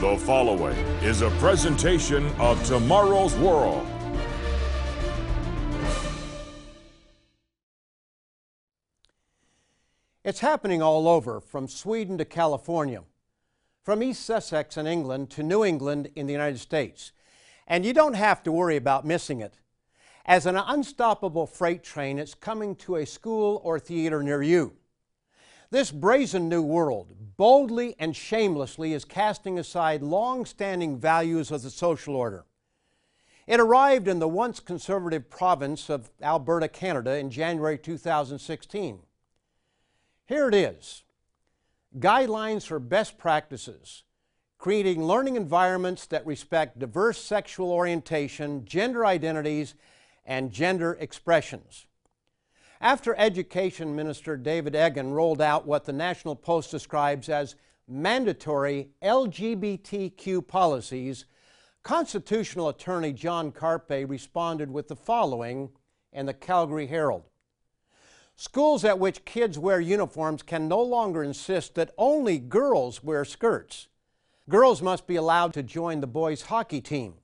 The following is a presentation of Tomorrow's World. It's happening all over, from Sweden to California, from East Sussex in England to New England in the United States. And you don't have to worry about missing it. As an unstoppable freight train, it's coming to a school or theater near you. This brazen new world, boldly and shamelessly, is casting aside long standing values of the social order. It arrived in the once conservative province of Alberta, Canada in January 2016. Here it is Guidelines for Best Practices, creating learning environments that respect diverse sexual orientation, gender identities, and gender expressions. After Education Minister David Eggen rolled out what the National Post describes as mandatory LGBTQ policies, constitutional attorney John Carpay responded with the following in the Calgary Herald. Schools at which kids wear uniforms can no longer insist that only girls wear skirts. Girls must be allowed to join the boys' hockey team.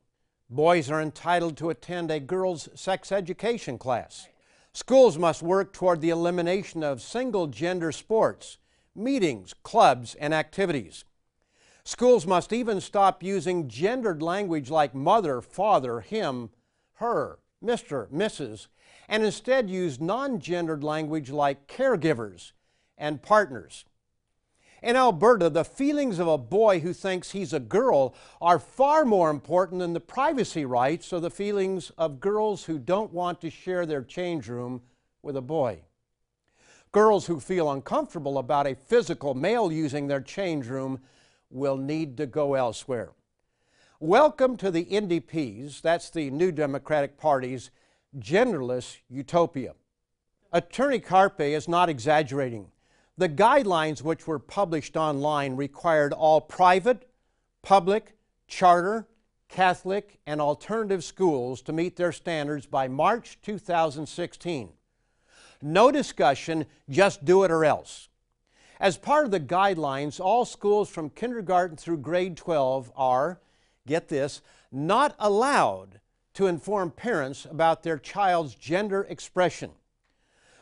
Boys are entitled to attend a girls' sex education class. Schools must work toward the elimination of single gender sports, meetings, clubs, and activities. Schools must even stop using gendered language like mother, father, him, her, Mr., Mrs., and instead use non gendered language like caregivers and partners. In Alberta, the feelings of a boy who thinks he's a girl are far more important than the privacy rights of the feelings of girls who don't want to share their change room with a boy. Girls who feel uncomfortable about a physical male using their change room will need to go elsewhere. Welcome to the NDP's, that's the New Democratic Party's, genderless utopia. Attorney Carpay is not exaggerating. The guidelines which were published online required all private, public, charter, Catholic, and alternative schools to meet their standards by March 2016. No discussion, just do it or else. As part of the guidelines, all schools from kindergarten through grade 12 are, get this, not allowed to inform parents about their child's gender expression.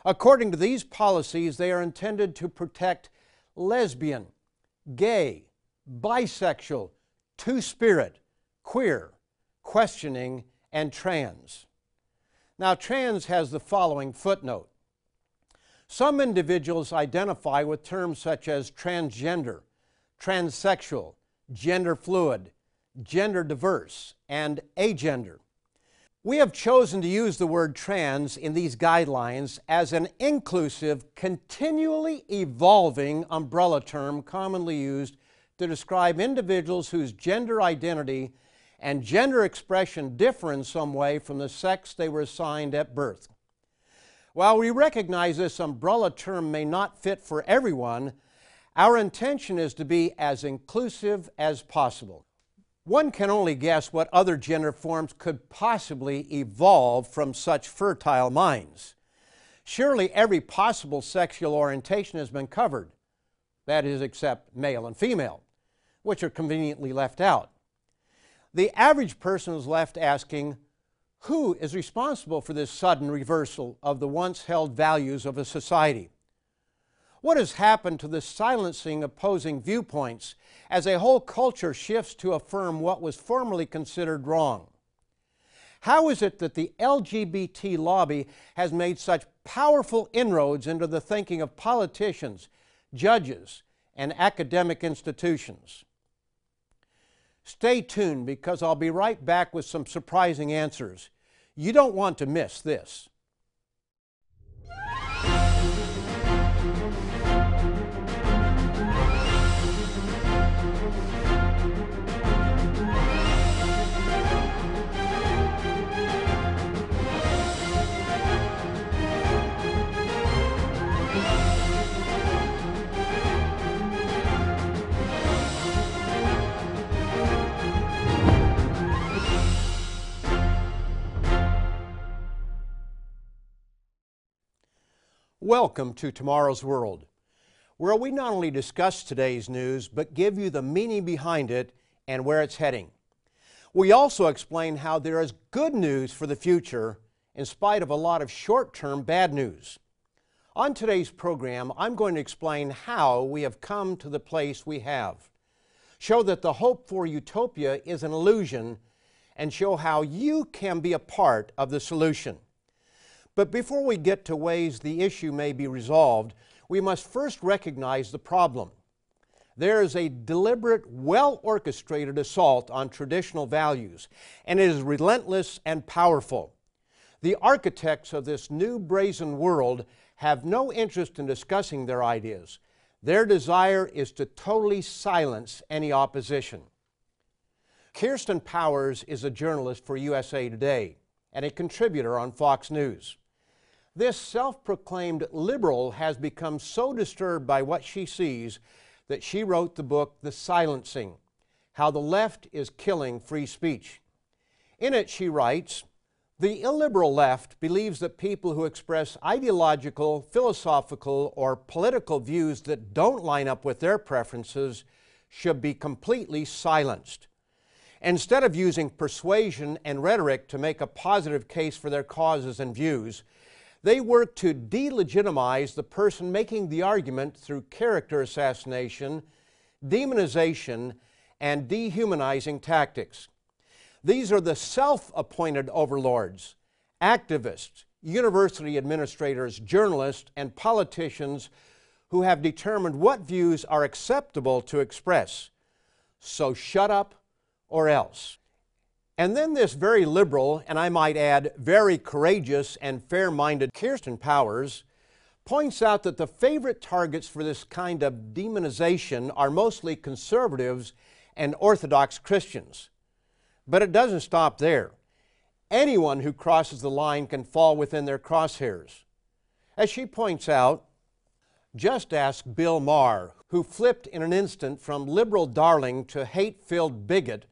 According to these policies, they are intended to protect lesbian, gay, bisexual, two spirit, queer, questioning, and trans. Now, trans has the following footnote. Some individuals identify with terms such as transgender, transsexual, gender fluid, gender diverse, and agender. We have chosen to use the word trans in these guidelines as an inclusive, continually evolving umbrella term commonly used to describe individuals whose gender identity and gender expression differ in some way from the sex they were assigned at birth. While we recognize this umbrella term may not fit for everyone, our intention is to be as inclusive as possible. One can only guess what other gender forms could possibly evolve from such fertile minds. Surely every possible sexual orientation has been covered, that is, except male and female, which are conveniently left out. The average person is left asking, who is responsible for this sudden reversal of the once held values of a society? What has happened to the silencing opposing viewpoints as a whole culture shifts to affirm what was formerly considered wrong? How is it that the LGBT lobby has made such powerful inroads into the thinking of politicians, judges, and academic institutions? Stay tuned because I'll be right back with some surprising answers. You don't want to miss this. Welcome to Tomorrow's World, where we not only discuss today's news, but give you the meaning behind it and where it's heading. We also explain how there is good news for the future in spite of a lot of short term bad news. On today's program, I'm going to explain how we have come to the place we have, show that the hope for utopia is an illusion, and show how you can be a part of the solution. But before we get to ways the issue may be resolved, we must first recognize the problem. There is a deliberate, well orchestrated assault on traditional values, and it is relentless and powerful. The architects of this new brazen world have no interest in discussing their ideas. Their desire is to totally silence any opposition. Kirsten Powers is a journalist for USA Today and a contributor on Fox News. This self proclaimed liberal has become so disturbed by what she sees that she wrote the book The Silencing How the Left is Killing Free Speech. In it, she writes The illiberal left believes that people who express ideological, philosophical, or political views that don't line up with their preferences should be completely silenced. Instead of using persuasion and rhetoric to make a positive case for their causes and views, they work to delegitimize the person making the argument through character assassination, demonization, and dehumanizing tactics. These are the self appointed overlords, activists, university administrators, journalists, and politicians who have determined what views are acceptable to express. So shut up or else. And then this very liberal, and I might add, very courageous and fair minded Kirsten Powers points out that the favorite targets for this kind of demonization are mostly conservatives and Orthodox Christians. But it doesn't stop there. Anyone who crosses the line can fall within their crosshairs. As she points out, just ask Bill Maher, who flipped in an instant from liberal darling to hate filled bigot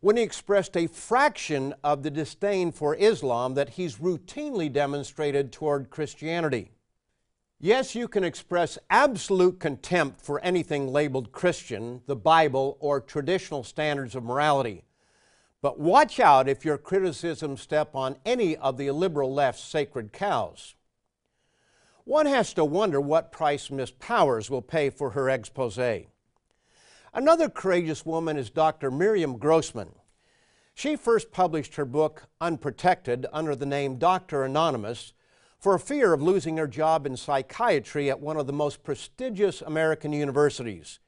when he expressed a fraction of the disdain for Islam that he's routinely demonstrated toward Christianity. Yes, you can express absolute contempt for anything labeled Christian, the Bible, or traditional standards of morality. But watch out if your criticisms step on any of the liberal left's sacred cows. One has to wonder what price Miss Powers will pay for her expose. Another courageous woman is Dr. Miriam Grossman. She first published her book, Unprotected, under the name Dr. Anonymous for fear of losing her job in psychiatry at one of the most prestigious American universities,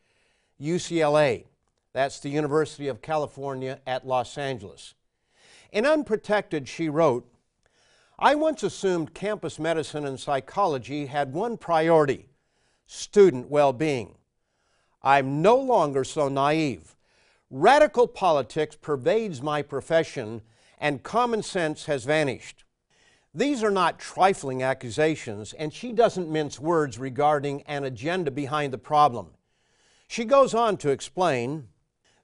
UCLA. That's the University of California at Los Angeles. In Unprotected, she wrote, I once assumed campus medicine and psychology had one priority student well being. I'm no longer so naive. Radical politics pervades my profession, and common sense has vanished. These are not trifling accusations, and she doesn't mince words regarding an agenda behind the problem. She goes on to explain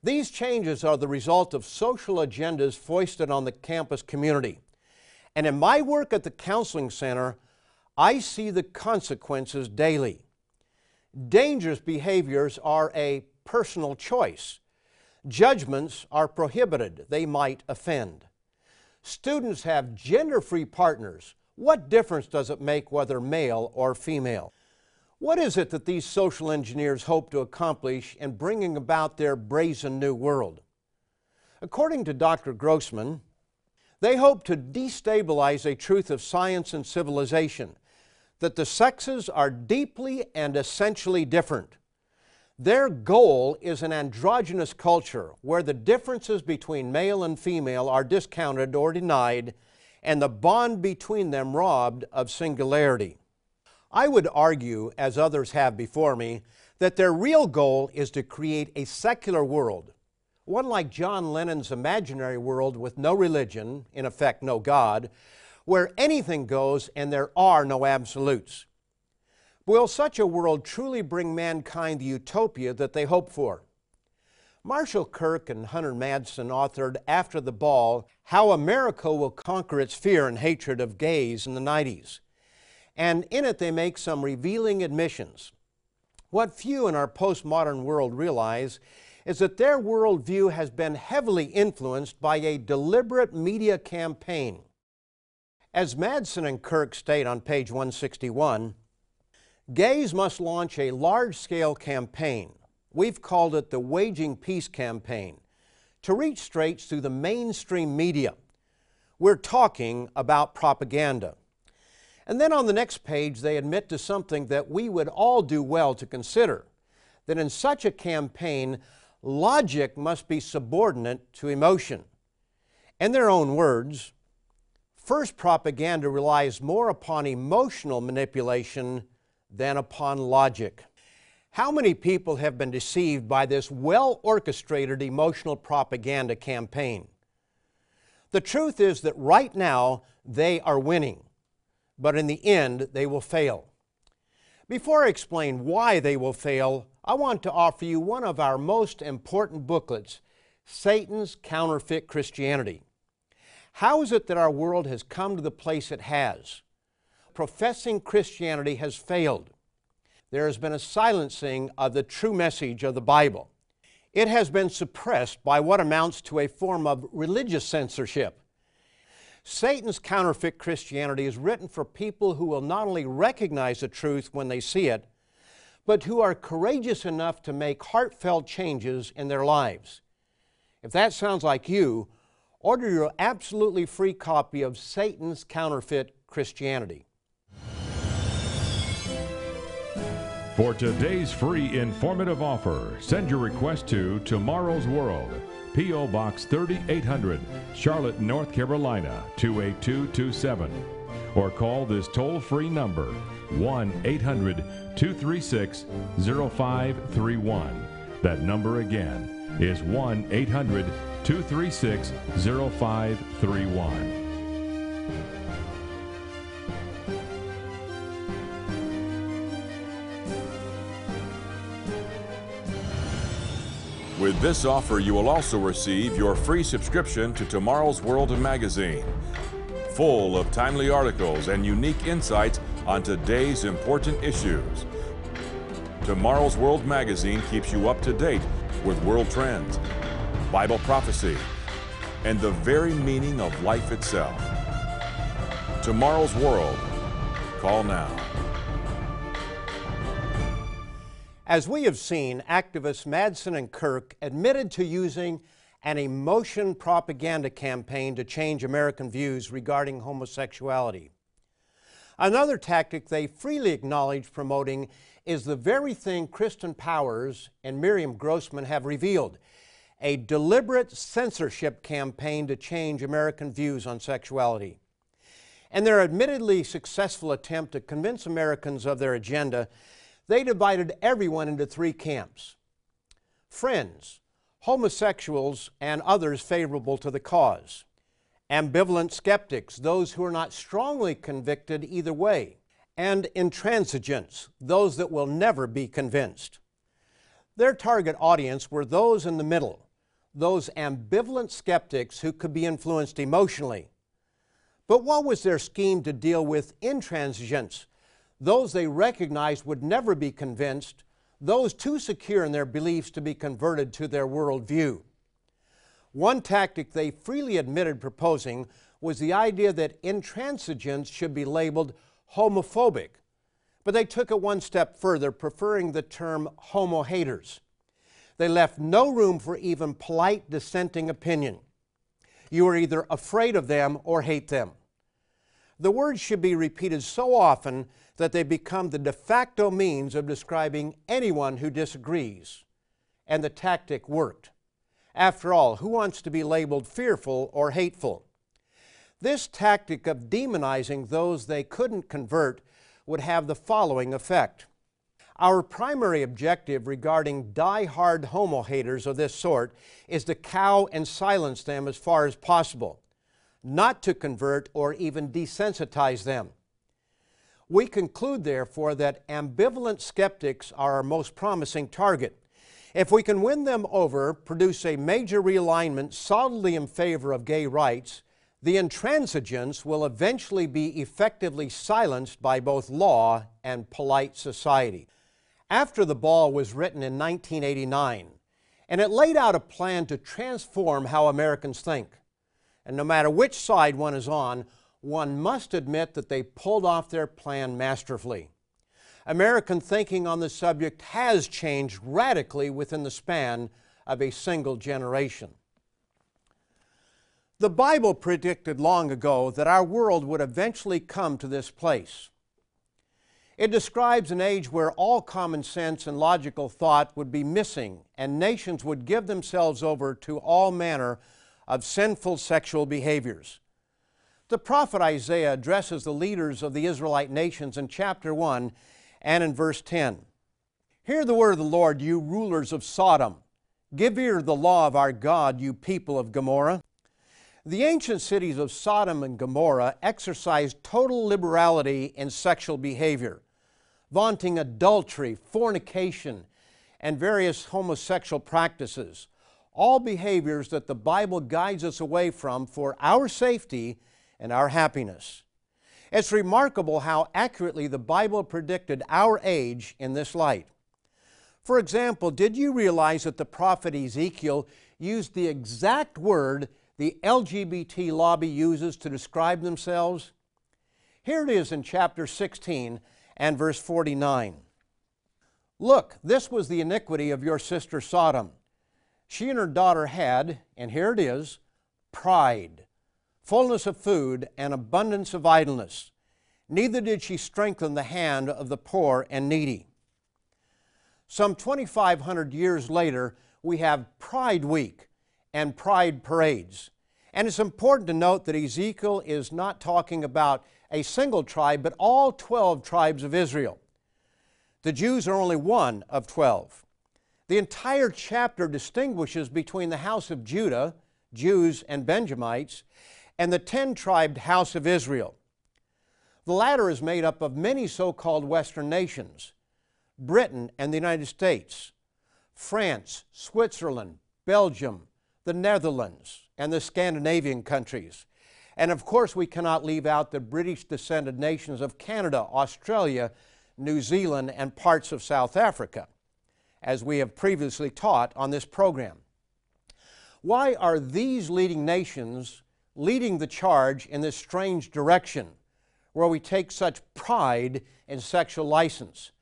these changes are the result of social agendas foisted on the campus community. And in my work at the Counseling Center, I see the consequences daily. Dangerous behaviors are a personal choice. Judgments are prohibited, they might offend. Students have gender free partners. What difference does it make whether male or female? What is it that these social engineers hope to accomplish in bringing about their brazen new world? According to Dr. Grossman, they hope to destabilize a truth of science and civilization that the sexes are deeply and essentially different. Their goal is an androgynous culture where the differences between male and female are discounted or denied and the bond between them robbed of singularity. I would argue, as others have before me, that their real goal is to create a secular world, one like John Lennon's imaginary world with no religion, in effect, no God, where anything goes and there are no absolutes. Will such a world truly bring mankind the utopia that they hope for? Marshall Kirk and Hunter Madsen authored After the Ball How America Will Conquer Its Fear and Hatred of Gays in the 90s. And in it, they make some revealing admissions. What few in our postmodern world realize is that their worldview has been heavily influenced by a deliberate media campaign. As Madsen and Kirk state on page 161, gays must launch a large scale campaign. We've called it the Waging Peace Campaign to reach straights through the mainstream media. We're talking about propaganda. And then on the next page, they admit to something that we would all do well to consider that in such a campaign, logic must be subordinate to emotion. In their own words, first propaganda relies more upon emotional manipulation than upon logic. How many people have been deceived by this well orchestrated emotional propaganda campaign? The truth is that right now they are winning, but in the end they will fail. Before I explain why they will fail, I want to offer you one of our most important booklets Satan's Counterfeit Christianity. How is it that our world has come to the place it has? Professing Christianity has failed. There has been a silencing of the true message of the Bible. It has been suppressed by what amounts to a form of religious censorship. Satan's counterfeit Christianity is written for people who will not only recognize the truth when they see it, but who are courageous enough to make heartfelt changes in their lives. If that sounds like you, order your absolutely free copy of Satan's Counterfeit Christianity. For today's free informative offer, send your request to Tomorrow's World, P.O. Box 3800, Charlotte, North Carolina 28227. Or call this toll free number 1 800 236 0531. That number again is 1 800 236 0531. With this offer, you will also receive your free subscription to Tomorrow's World magazine, full of timely articles and unique insights on today's important issues. Tomorrow's World magazine keeps you up to date with world trends, Bible prophecy, and the very meaning of life itself. Tomorrow's World. Call now. As we have seen, activists Madsen and Kirk admitted to using an emotion propaganda campaign to change American views regarding homosexuality. Another tactic they freely acknowledge promoting is the very thing Kirsten Powers and Miriam Grossman have revealed a deliberate censorship campaign to change American views on sexuality. And their admittedly successful attempt to convince Americans of their agenda they divided everyone into three camps friends, homosexuals, and others favorable to the cause, ambivalent skeptics, those who are not strongly convicted either way, and intransigents, those that will never be convinced. Their target audience were those in the middle, those ambivalent skeptics who could be influenced emotionally. But what was their scheme to deal with intransigents? those they recognized would never be convinced, those too secure in their beliefs to be converted to their worldview. One tactic they freely admitted proposing was the idea that intransigents should be labeled homophobic, but they took it one step further, preferring the term homo haters. They left no room for even polite dissenting opinion. You are either afraid of them or hate them. The words should be repeated so often that they become the de facto means of describing anyone who disagrees. And the tactic worked. After all, who wants to be labeled fearful or hateful? This tactic of demonizing those they couldn't convert would have the following effect. Our primary objective regarding die-hard homo haters of this sort is to cow and silence them as far as possible, not to convert or even desensitize them. We conclude, therefore, that ambivalent skeptics are our most promising target. If we can win them over, produce a major realignment solidly in favor of gay rights, the intransigents will eventually be effectively silenced by both law and polite society. After the ball was written in 1989, and it laid out a plan to transform how Americans think. And no matter which side one is on, one must admit that they pulled off their plan masterfully. American thinking on the subject has changed radically within the span of a single generation. The Bible predicted long ago that our world would eventually come to this place. It describes an age where all common sense and logical thought would be missing and nations would give themselves over to all manner of sinful sexual behaviors. The prophet Isaiah addresses the leaders of the Israelite nations in chapter 1 and in verse 10. Hear the word of the Lord, you rulers of Sodom. Give ear to the law of our God, you people of Gomorrah. The ancient cities of Sodom and Gomorrah exercised total liberality in sexual behavior, vaunting adultery, fornication, and various homosexual practices, all behaviors that the Bible guides us away from for our safety and our happiness. It's remarkable how accurately the Bible predicted our age in this light. For example, did you realize that the prophet Ezekiel used the exact word the LGBT lobby uses to describe themselves? Here it is in chapter 16 and verse 49. Look, this was the iniquity of your sister Sodom. She and her daughter had, and here it is, pride, fullness of food, and abundance of idleness. Neither did she strengthen the hand of the poor and needy. Some 2,500 years later, we have Pride Week, and pride parades. And it's important to note that Ezekiel is not talking about a single tribe, but all 12 tribes of Israel. The Jews are only one of 12. The entire chapter distinguishes between the house of Judah, Jews and Benjamites, and the 10 tribed house of Israel. The latter is made up of many so called Western nations Britain and the United States, France, Switzerland, Belgium, the Netherlands, and the Scandinavian countries. And of course, we cannot leave out the British descended nations of Canada, Australia, New Zealand, and parts of South Africa, as we have previously taught on this program. Why are these leading nations leading the charge in this strange direction where we take such pride in sexual license?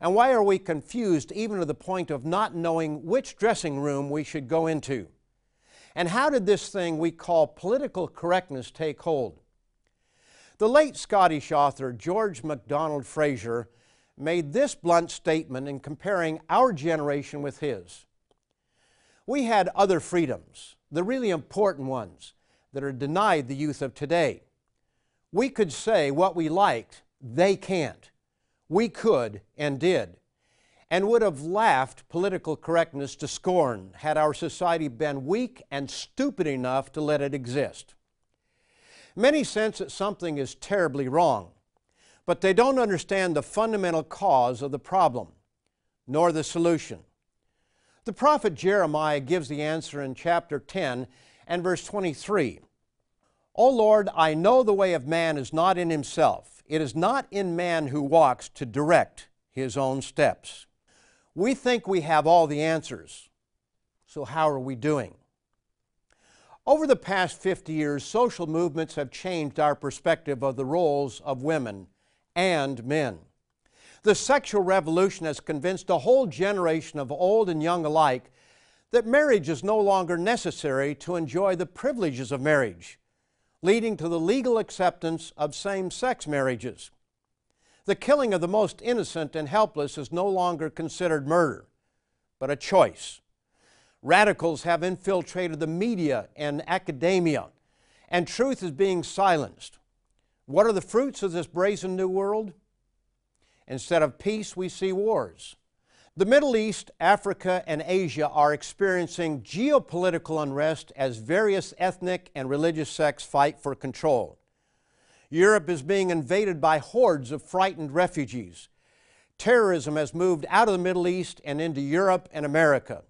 And why are we confused even to the point of not knowing which dressing room we should go into? And how did this thing we call political correctness take hold? The late Scottish author George MacDonald Fraser made this blunt statement in comparing our generation with his. We had other freedoms, the really important ones that are denied the youth of today. We could say what we liked, they can't. We could and did and would have laughed political correctness to scorn had our society been weak and stupid enough to let it exist. Many sense that something is terribly wrong, but they don't understand the fundamental cause of the problem, nor the solution. The prophet Jeremiah gives the answer in chapter 10 and verse 23. O Lord, I know the way of man is not in himself. It is not in man who walks to direct his own steps. We think we have all the answers. So, how are we doing? Over the past 50 years, social movements have changed our perspective of the roles of women and men. The sexual revolution has convinced a whole generation of old and young alike that marriage is no longer necessary to enjoy the privileges of marriage, leading to the legal acceptance of same sex marriages. The killing of the most innocent and helpless is no longer considered murder, but a choice. Radicals have infiltrated the media and academia, and truth is being silenced. What are the fruits of this brazen new world? Instead of peace, we see wars. The Middle East, Africa, and Asia are experiencing geopolitical unrest as various ethnic and religious sects fight for control. Europe is being invaded by hordes of frightened refugees. Terrorism has moved out of the Middle East and into Europe and America.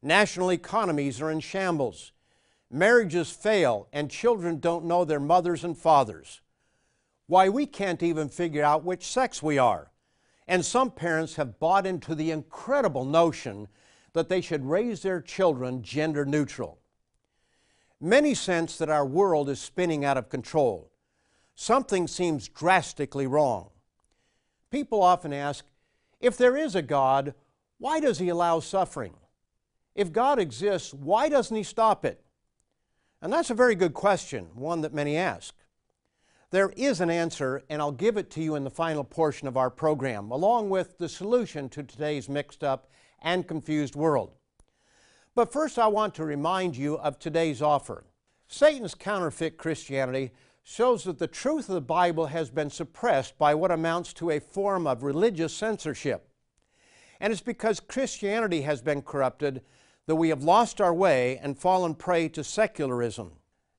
National economies are in shambles. Marriages fail, and children don't know their mothers and fathers. Why, we can't even figure out which sex we are. And some parents have bought into the incredible notion that they should raise their children gender neutral. Many sense that our world is spinning out of control. Something seems drastically wrong. People often ask if there is a God, why does He allow suffering? If God exists, why doesn't He stop it? And that's a very good question, one that many ask. There is an answer, and I'll give it to you in the final portion of our program, along with the solution to today's mixed up and confused world. But first, I want to remind you of today's offer. Satan's counterfeit Christianity shows that the truth of the Bible has been suppressed by what amounts to a form of religious censorship. And it's because Christianity has been corrupted that we have lost our way and fallen prey to secularism.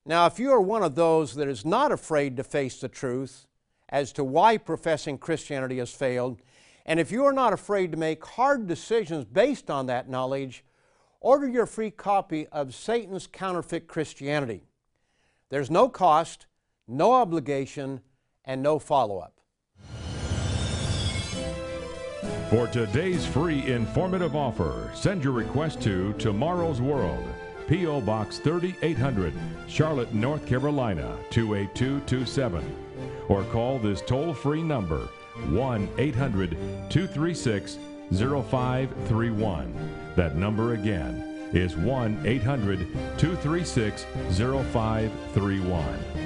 Now, if you are one of those that is not afraid to face the truth as to why professing Christianity has failed, and if you are not afraid to make hard decisions based on that knowledge, order your free copy of Satan's Counterfeit Christianity. There's no cost, no obligation, and no follow up. For today's free informative offer, send your request to Tomorrow's World, P.O. Box 3800, Charlotte, North Carolina 28227. Or call this toll free number 1 800 236 0531. That number again is 1 800 236 0531.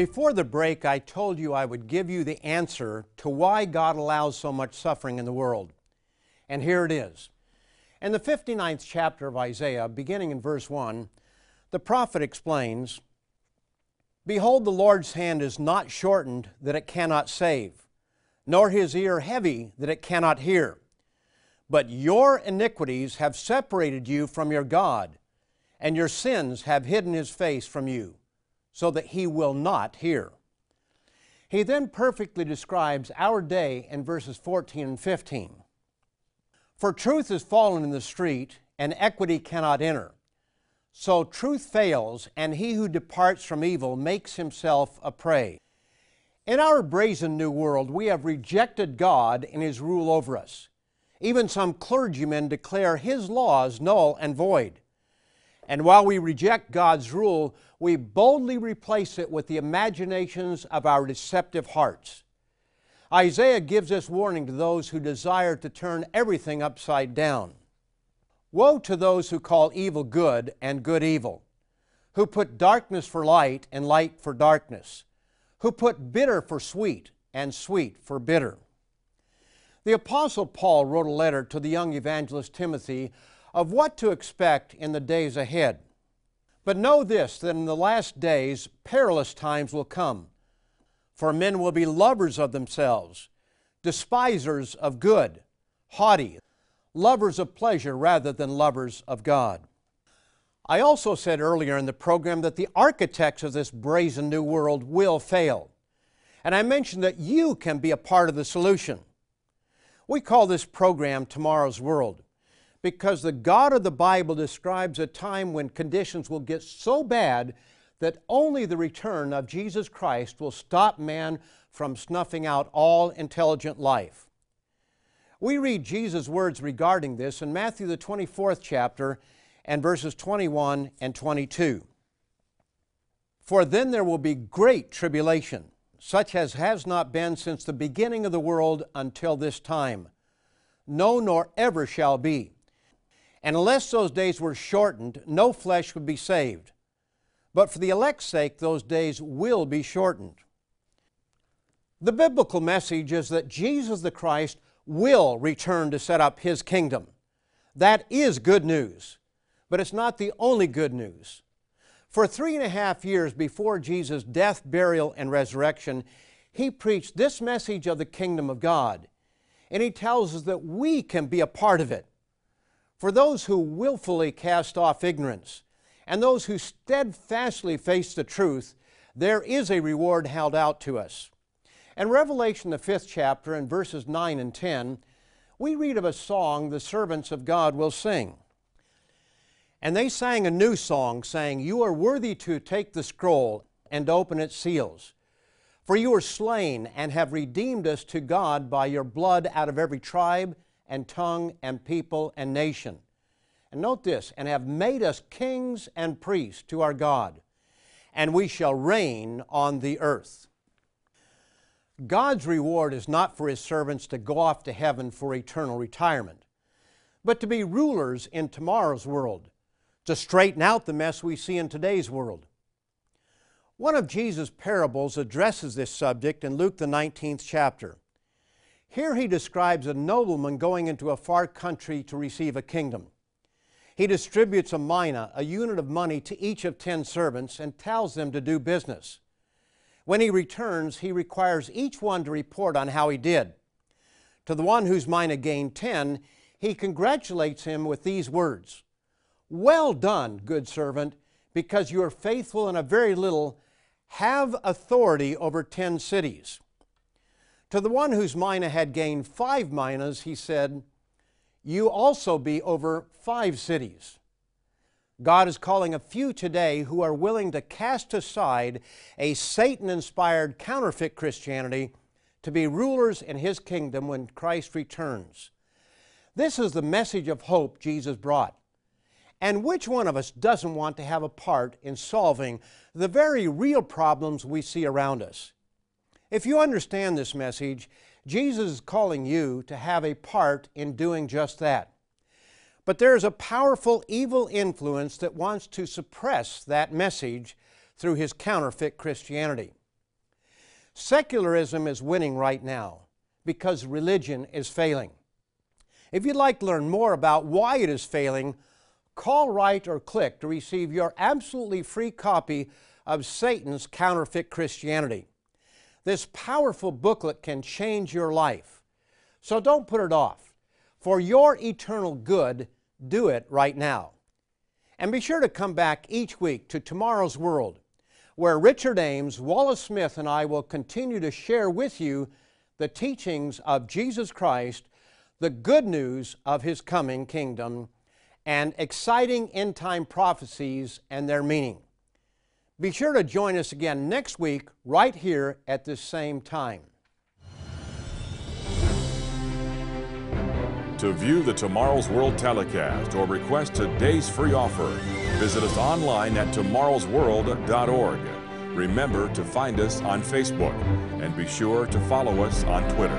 Before the break, I told you I would give you the answer to why God allows so much suffering in the world. And here it is. In the 59th chapter of Isaiah, beginning in verse 1, the prophet explains Behold, the Lord's hand is not shortened that it cannot save, nor his ear heavy that it cannot hear. But your iniquities have separated you from your God, and your sins have hidden his face from you so that he will not hear. He then perfectly describes our day in verses 14 and 15. For truth is fallen in the street, and equity cannot enter. So truth fails, and he who departs from evil makes himself a prey. In our brazen new world, we have rejected God and his rule over us. Even some clergymen declare his laws null and void. And while we reject God's rule, we boldly replace it with the imaginations of our deceptive hearts. Isaiah gives this warning to those who desire to turn everything upside down. Woe to those who call evil good and good evil, who put darkness for light and light for darkness, who put bitter for sweet and sweet for bitter. The Apostle Paul wrote a letter to the young evangelist Timothy of what to expect in the days ahead. But know this that in the last days perilous times will come. For men will be lovers of themselves, despisers of good, haughty, lovers of pleasure rather than lovers of God. I also said earlier in the program that the architects of this brazen new world will fail. And I mentioned that you can be a part of the solution. We call this program Tomorrow's World because the God of the Bible describes a time when conditions will get so bad that only the return of Jesus Christ will stop man from snuffing out all intelligent life. We read Jesus' words regarding this in Matthew, the 24th chapter, and verses 21 and 22. For then there will be great tribulation, such as has not been since the beginning of the world until this time. No, nor ever shall be and unless those days were shortened, no flesh would be saved. But for the elect's sake, those days will be shortened. The biblical message is that Jesus the Christ will return to set up his kingdom. That is good news, but it's not the only good news. For three and a half years before Jesus' death, burial, and resurrection, he preached this message of the kingdom of God, and he tells us that we can be a part of it. For those who willfully cast off ignorance and those who steadfastly face the truth, there is a reward held out to us. In Revelation, the fifth chapter, in verses 9 and 10, we read of a song the servants of God will sing. And they sang a new song, saying, You are worthy to take the scroll and open its seals. For you are slain and have redeemed us to God by your blood out of every tribe and tongue and people and nation. And note this, and have made us kings and priests to our God, and we shall reign on the earth. God's reward is not for His servants to go off to heaven for eternal retirement, but to be rulers in tomorrow's world, to straighten out the mess we see in today's world. One of Jesus' parables addresses this subject in Luke, the 19th chapter. Here he describes a nobleman going into a far country to receive a kingdom. He distributes a mina, a unit of money, to each of ten servants and tells them to do business. When he returns, he requires each one to report on how he did. To the one whose mina gained ten, he congratulates him with these words Well done, good servant, because you are faithful in a very little, have authority over ten cities. To the one whose mina had gained five minas, he said, you also be over five cities. God is calling a few today who are willing to cast aside a Satan inspired counterfeit Christianity to be rulers in His kingdom when Christ returns. This is the message of hope Jesus brought. And which one of us doesn't want to have a part in solving the very real problems we see around us? If you understand this message, Jesus is calling you to have a part in doing just that. But there is a powerful evil influence that wants to suppress that message through his counterfeit Christianity. Secularism is winning right now because religion is failing. If you'd like to learn more about why it is failing, call, write, or click to receive your absolutely free copy of Satan's Counterfeit Christianity. This powerful booklet can change your life. So don't put it off. For your eternal good, do it right now. And be sure to come back each week to Tomorrow's World, where Richard Ames, Wallace Smith, and I will continue to share with you the teachings of Jesus Christ, the good news of His coming kingdom, and exciting end time prophecies and their meaning. Be sure to join us again next week, right here at this same time. To view the Tomorrow's World telecast or request today's free offer, visit us online at tomorrowsworld.org. Remember to find us on Facebook and be sure to follow us on Twitter.